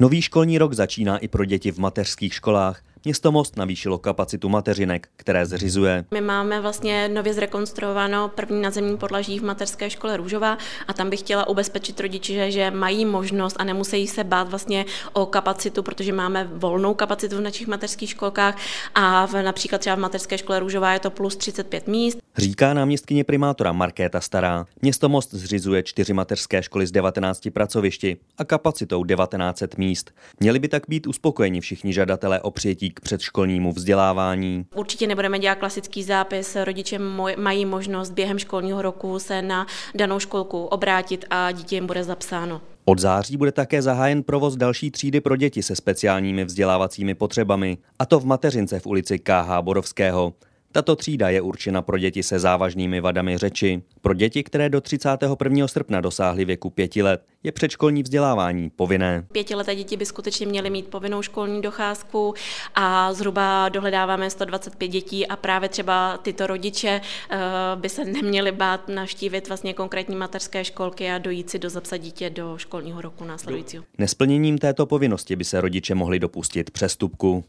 Nový školní rok začíná i pro děti v mateřských školách. Město Most navýšilo kapacitu mateřinek, které zřizuje. My máme vlastně nově zrekonstruováno první nadzemní podlaží v mateřské škole Růžová a tam bych chtěla ubezpečit rodiče, že mají možnost a nemusí se bát vlastně o kapacitu, protože máme volnou kapacitu v našich mateřských školkách a v, například třeba v mateřské škole Růžová je to plus 35 míst. Říká náměstkyně primátora Markéta Stará. Město Most zřizuje čtyři mateřské školy z 19 pracovišti a kapacitou 1900 míst. Měli by tak být uspokojeni všichni žadatelé o přijetí k předškolnímu vzdělávání. Určitě nebudeme dělat klasický zápis, rodiče mají možnost během školního roku se na danou školku obrátit a dítě jim bude zapsáno. Od září bude také zahájen provoz další třídy pro děti se speciálními vzdělávacími potřebami, a to v mateřince v ulici KH Borovského. Tato třída je určena pro děti se závažnými vadami řeči. Pro děti, které do 31. srpna dosáhly věku pěti let, je předškolní vzdělávání povinné. Pětileté děti by skutečně měly mít povinnou školní docházku a zhruba dohledáváme 125 dětí a právě třeba tyto rodiče eh, by se neměli bát naštívit vlastně konkrétní mateřské školky a dojít si do zapsat dítě do školního roku následujícího. Nesplněním této povinnosti by se rodiče mohli dopustit přestupku.